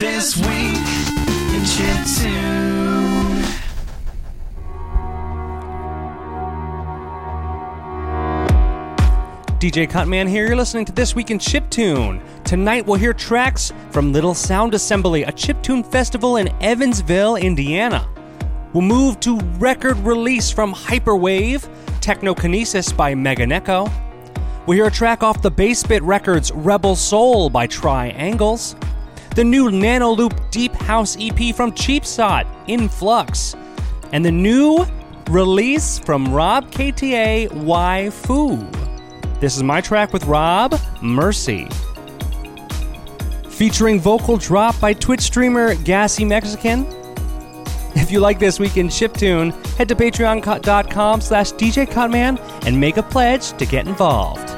This week in Chiptune. DJ Cutman here. You're listening to This Week in Chiptune. Tonight we'll hear tracks from Little Sound Assembly, a chiptune festival in Evansville, Indiana. We'll move to record release from Hyperwave, Technokinesis by Meganeko. We'll hear a track off the Bassbit Records Rebel Soul by Tri Angles. The new Nanoloop Deep House EP from Cheap Shot, Influx. And the new release from Rob KTA, Foo. This is my track with Rob, Mercy. Featuring vocal drop by Twitch streamer Gassy Mexican. If you like this week in chiptune, head to patreon.com slash djcutman and make a pledge to get involved.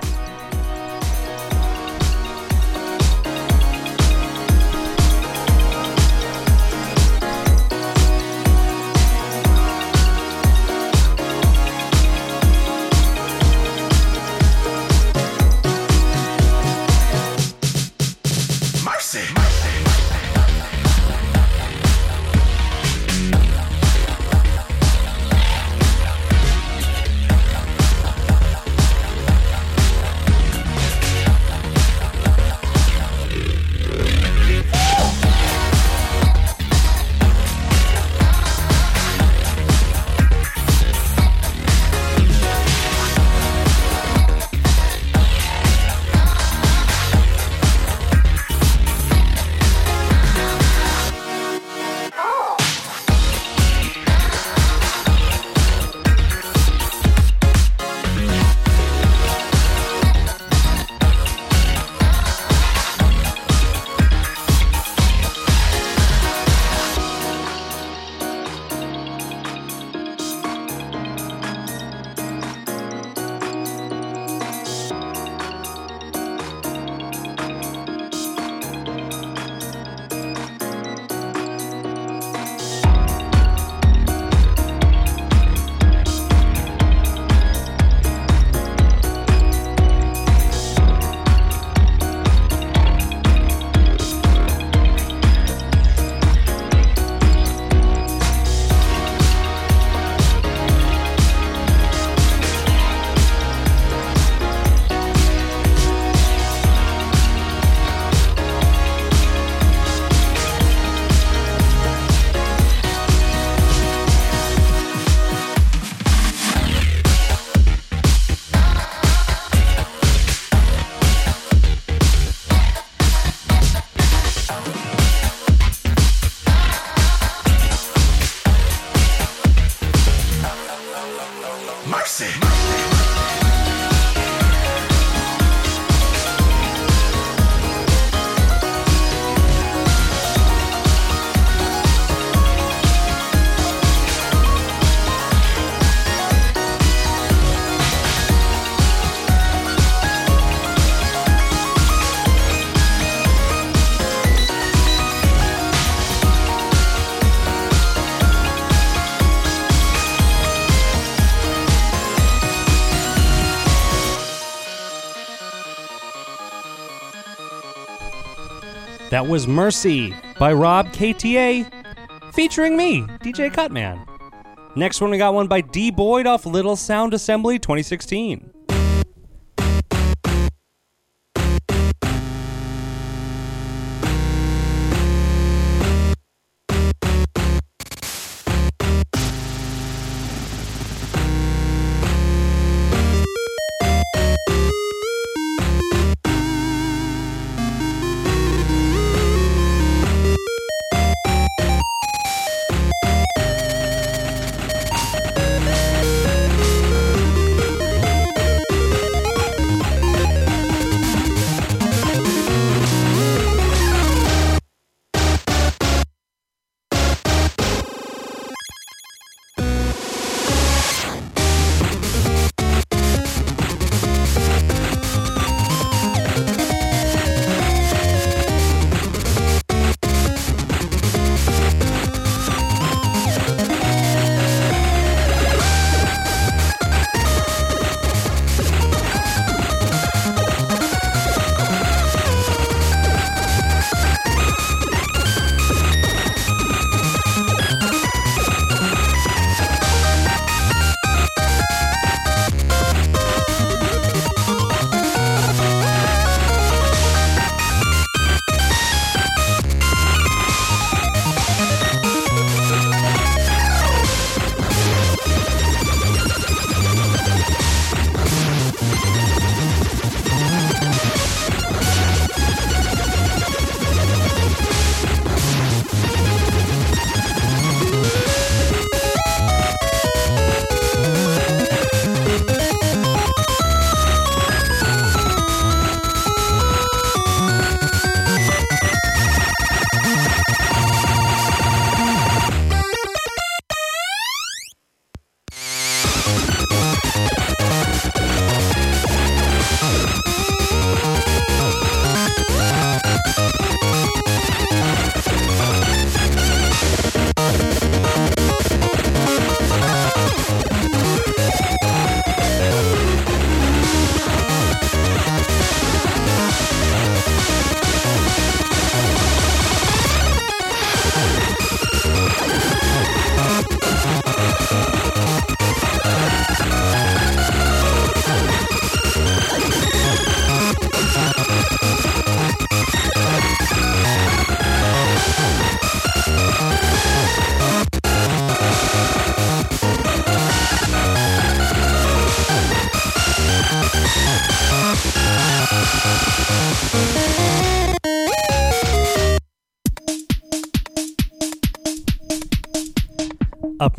That was Mercy by Rob KTA, featuring me, DJ Cutman. Next one, we got one by D Boyd off Little Sound Assembly 2016.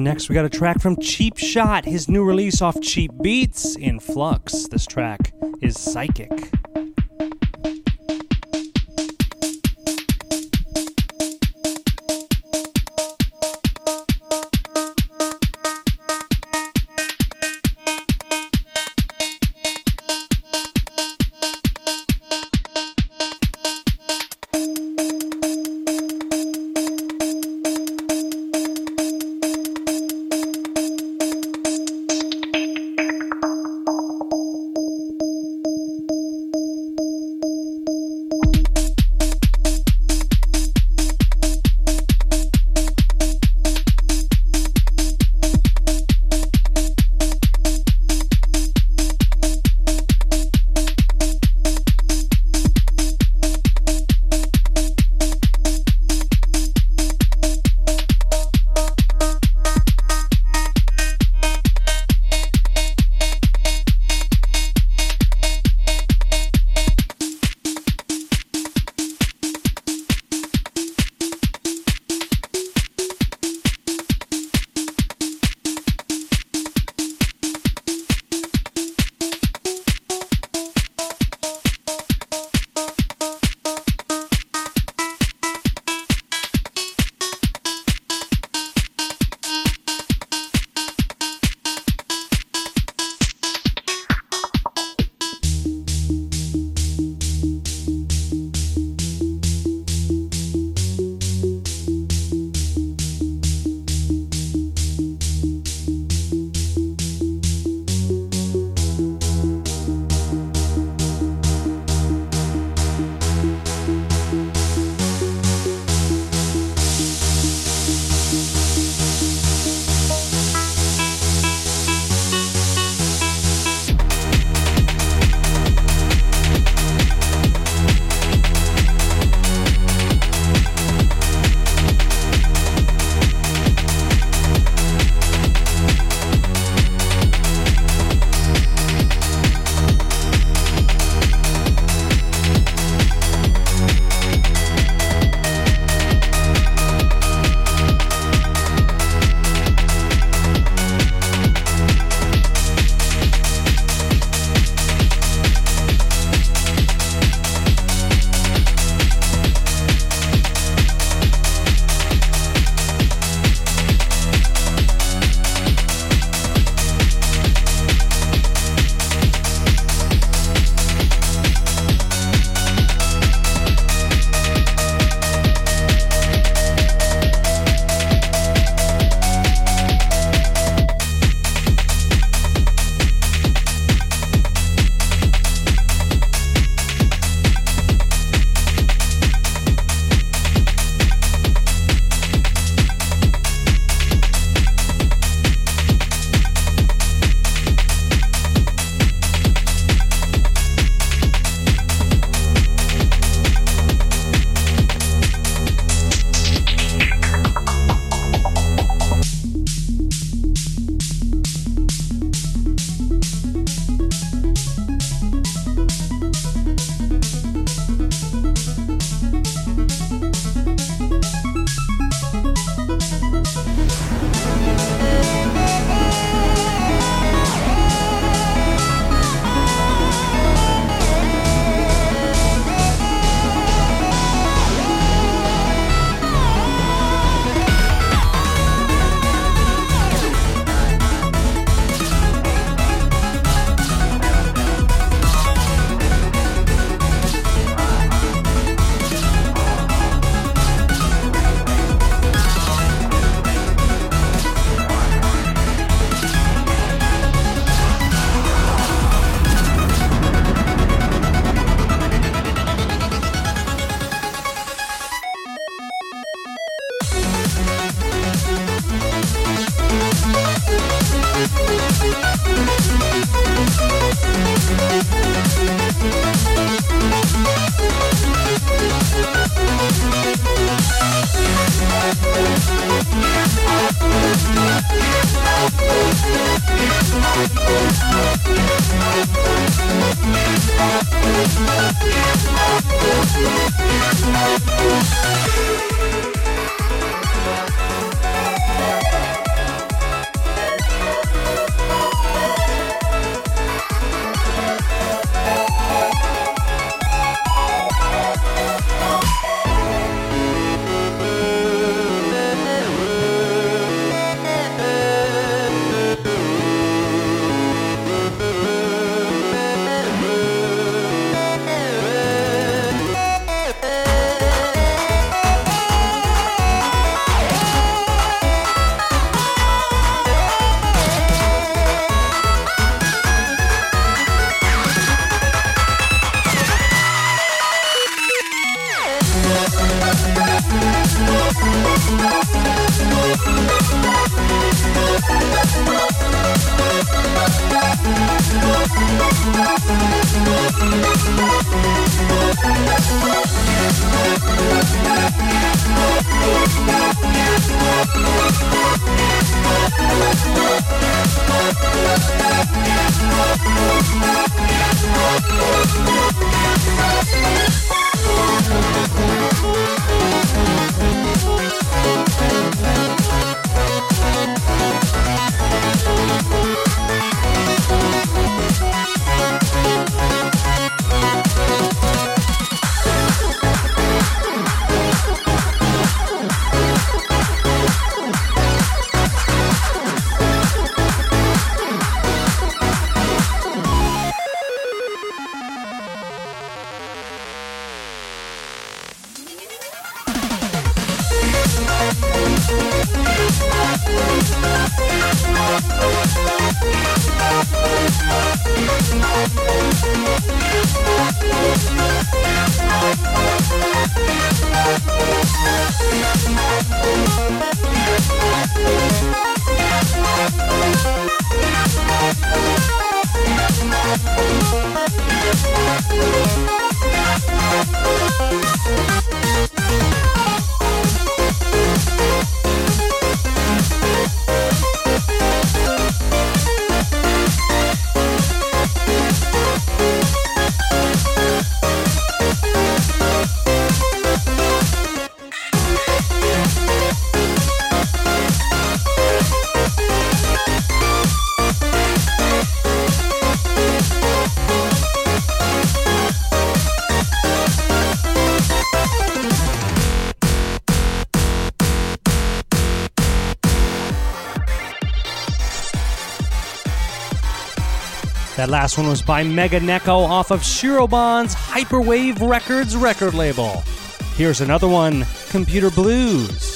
Next, we got a track from Cheap Shot, his new release off Cheap Beats in Flux. This track is Psychic. That last one was by Meganeko off of Shirobon's Hyperwave Records record label. Here's another one Computer Blues.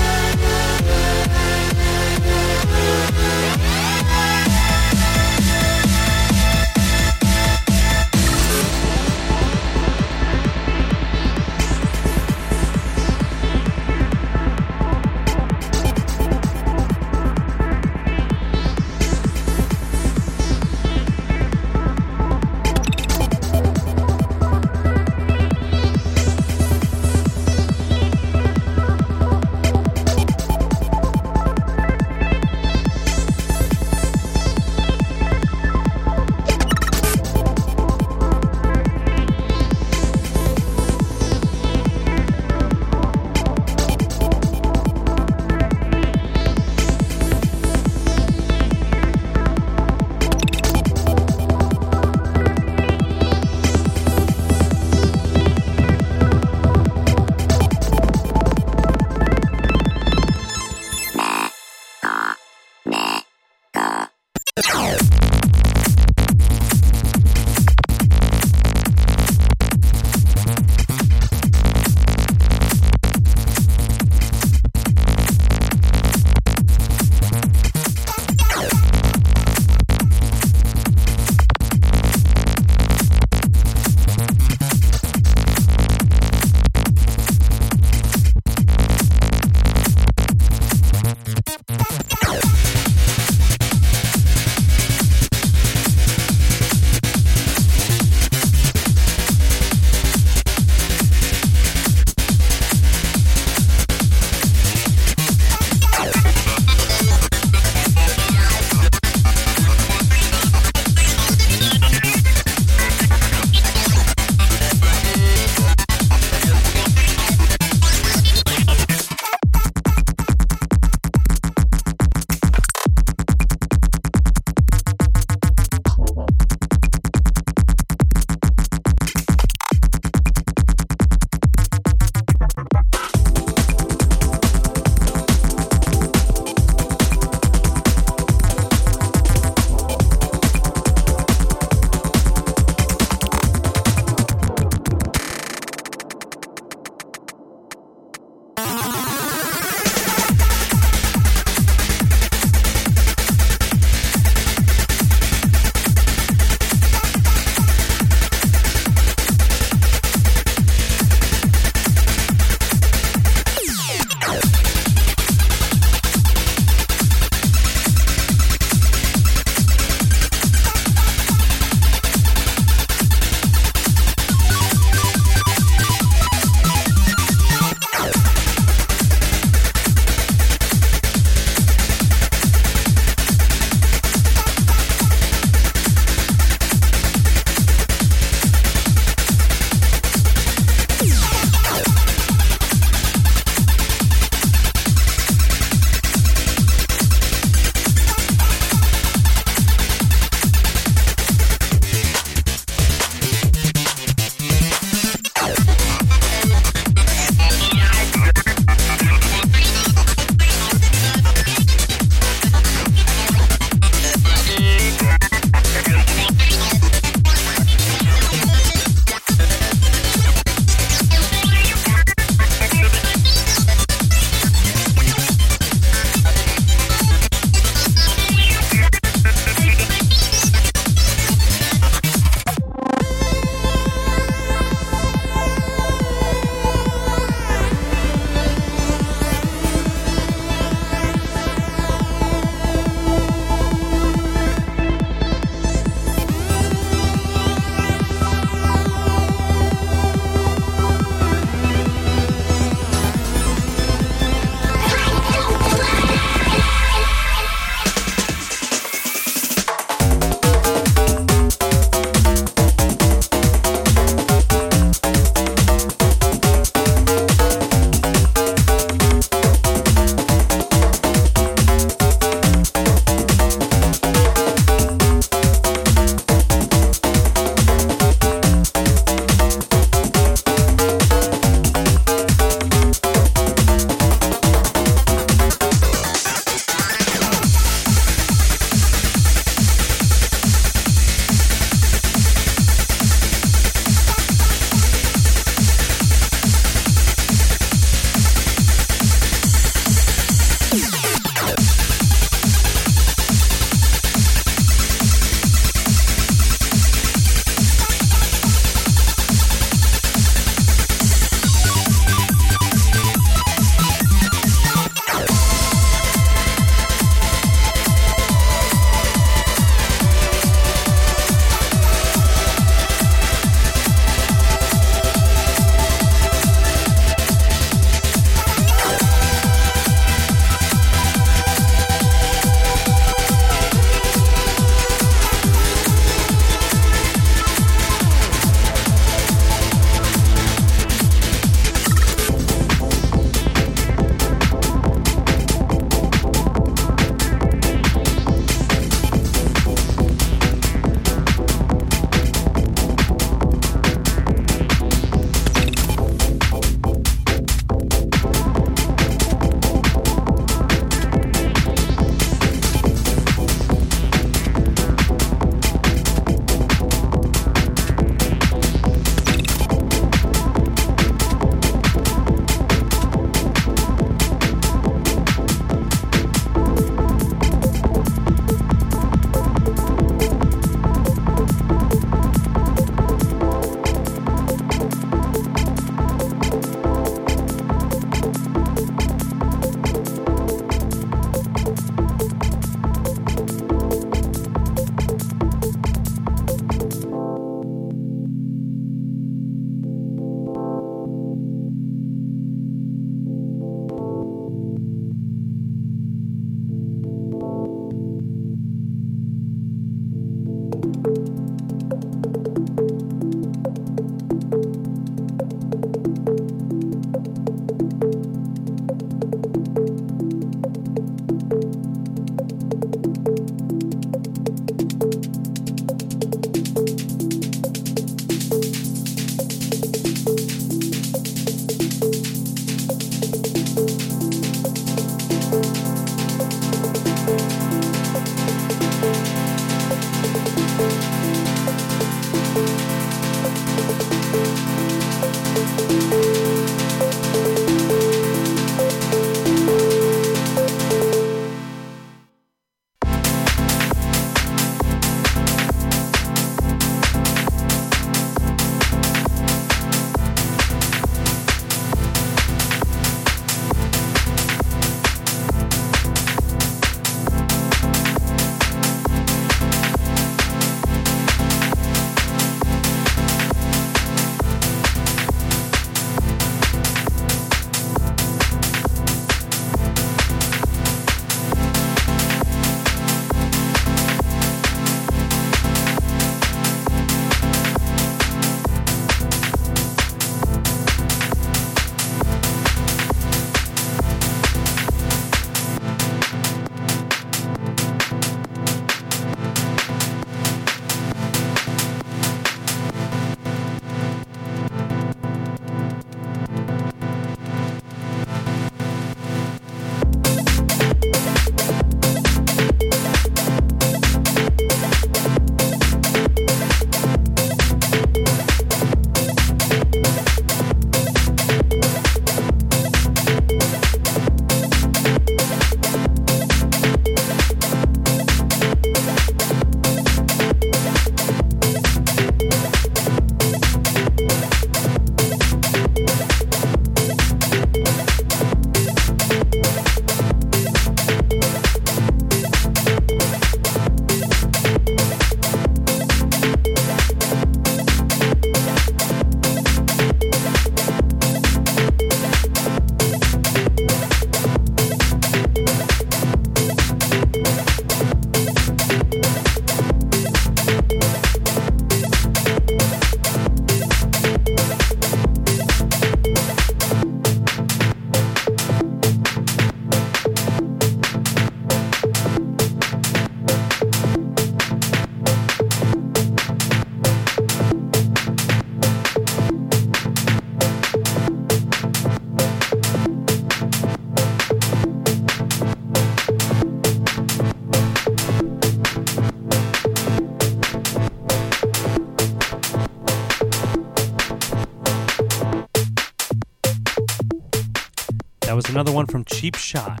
That was another one from Cheap Shot.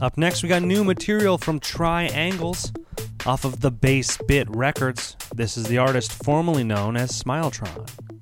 Up next, we got new material from Tri Angles off of the Bass Bit Records. This is the artist formerly known as Smiletron.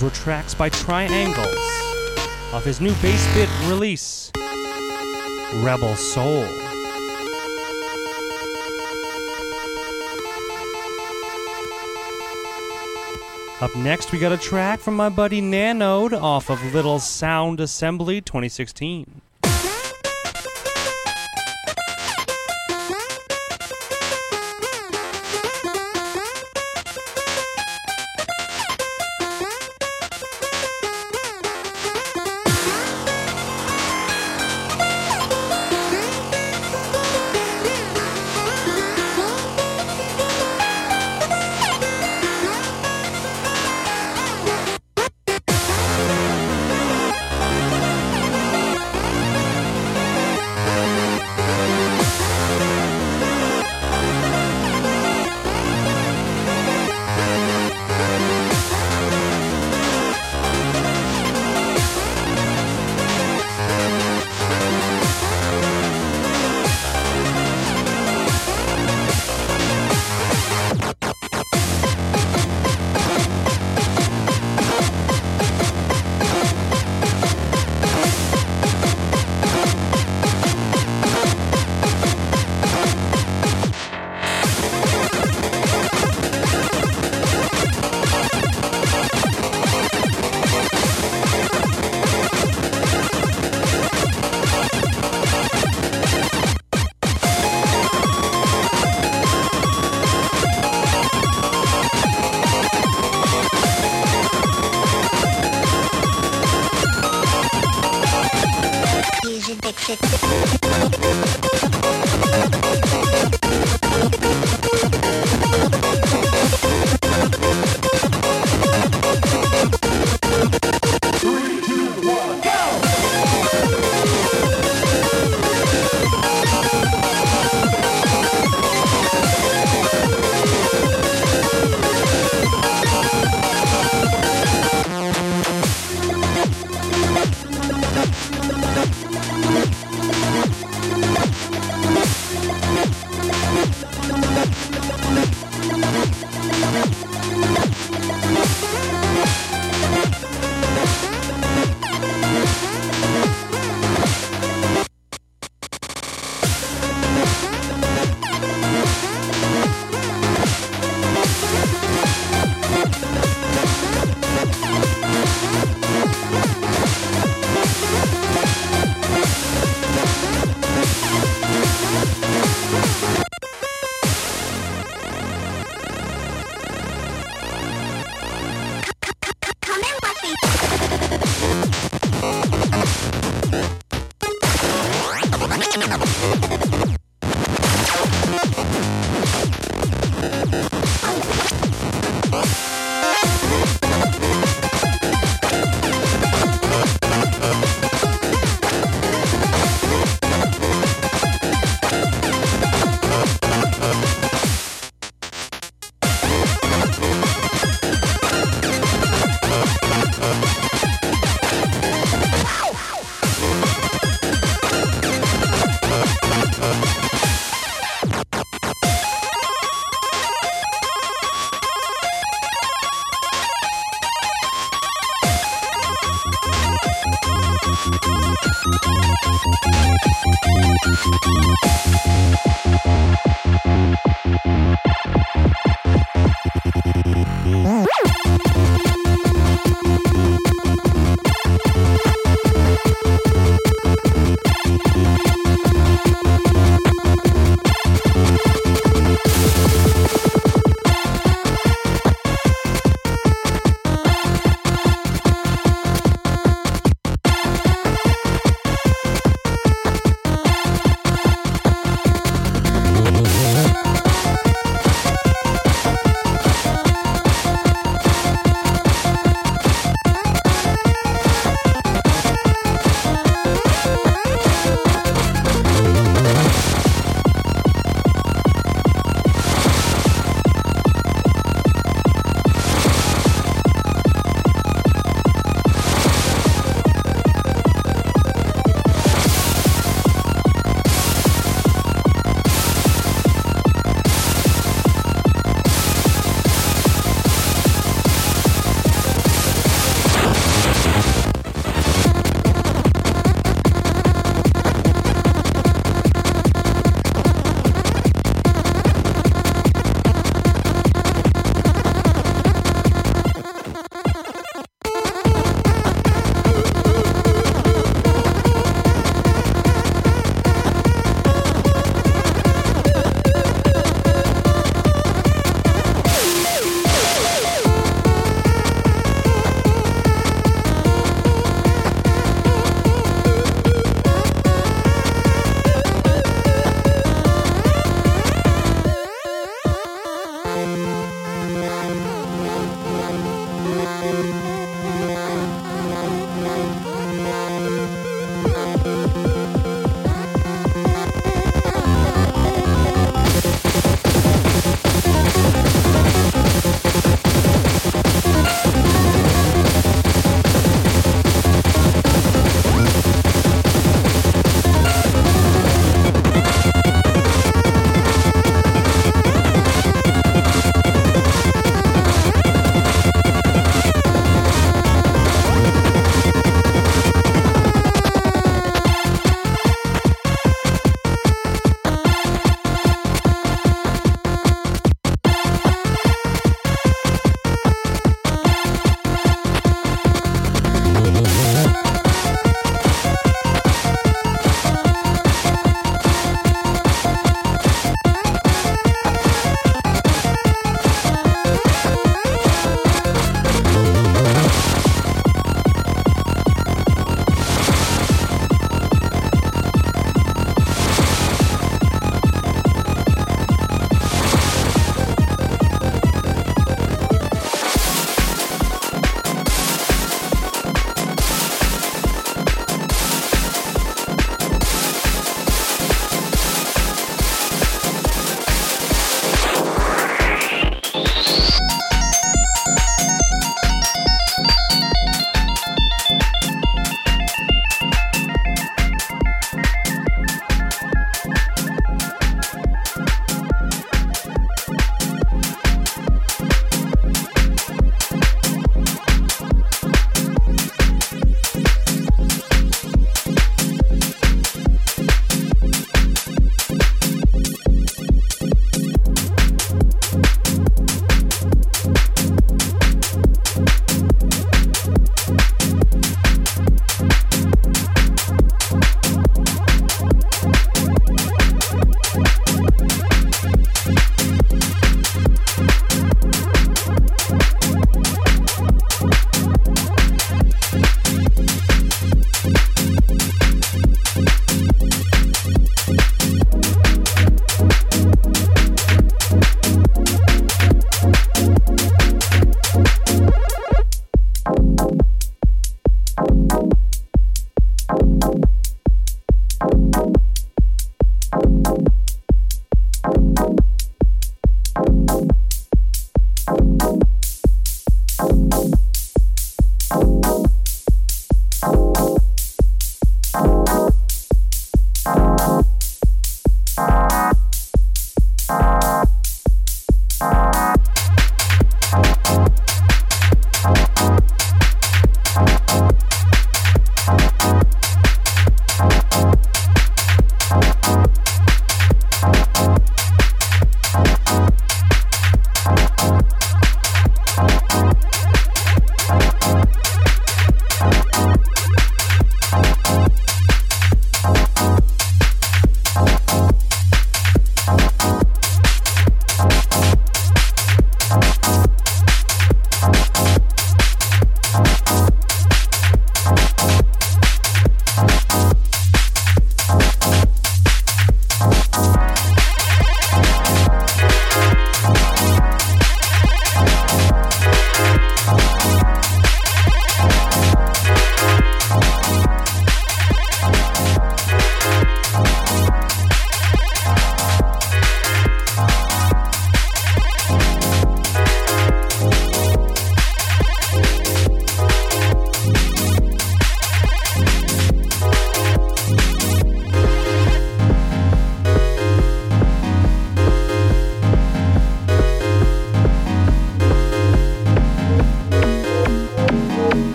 Those were tracks by Tri Angles off his new bass bit release, Rebel Soul. Up next, we got a track from my buddy Nanode off of Little Sound Assembly 2016.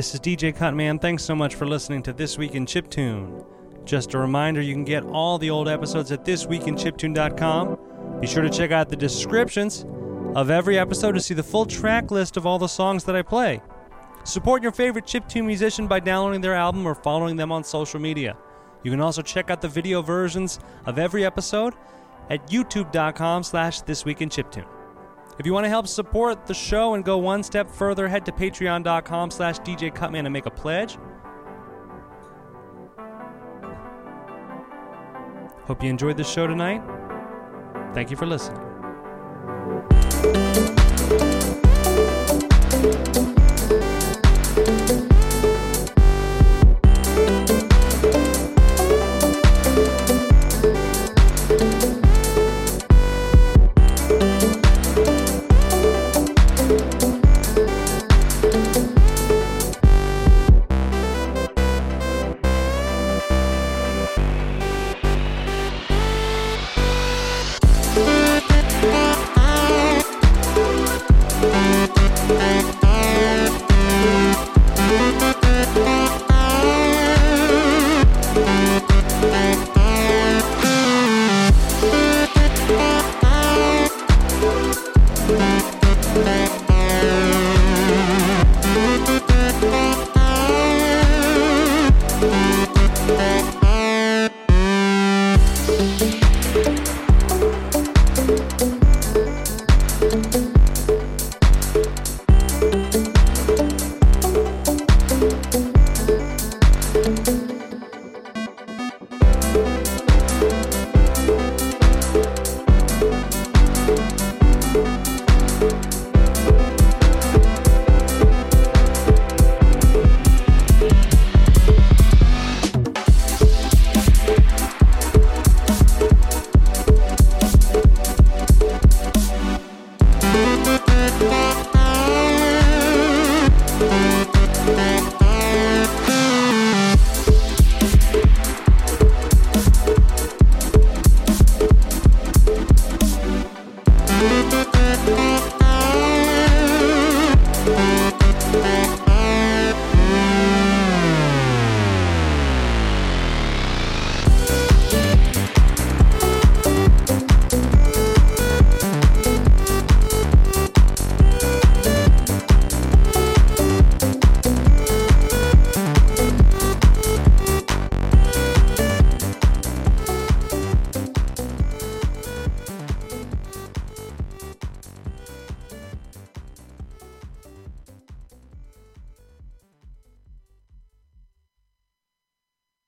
This is DJ Cutman. Thanks so much for listening to This Week in Chiptune. Just a reminder you can get all the old episodes at thisweekinchiptune.com. Be sure to check out the descriptions of every episode to see the full track list of all the songs that I play. Support your favorite chiptune musician by downloading their album or following them on social media. You can also check out the video versions of every episode at youtube.com slash thisweekinchiptune. If you want to help support the show and go one step further, head to patreon.com slash DJ Cutman and make a pledge. Hope you enjoyed the show tonight. Thank you for listening.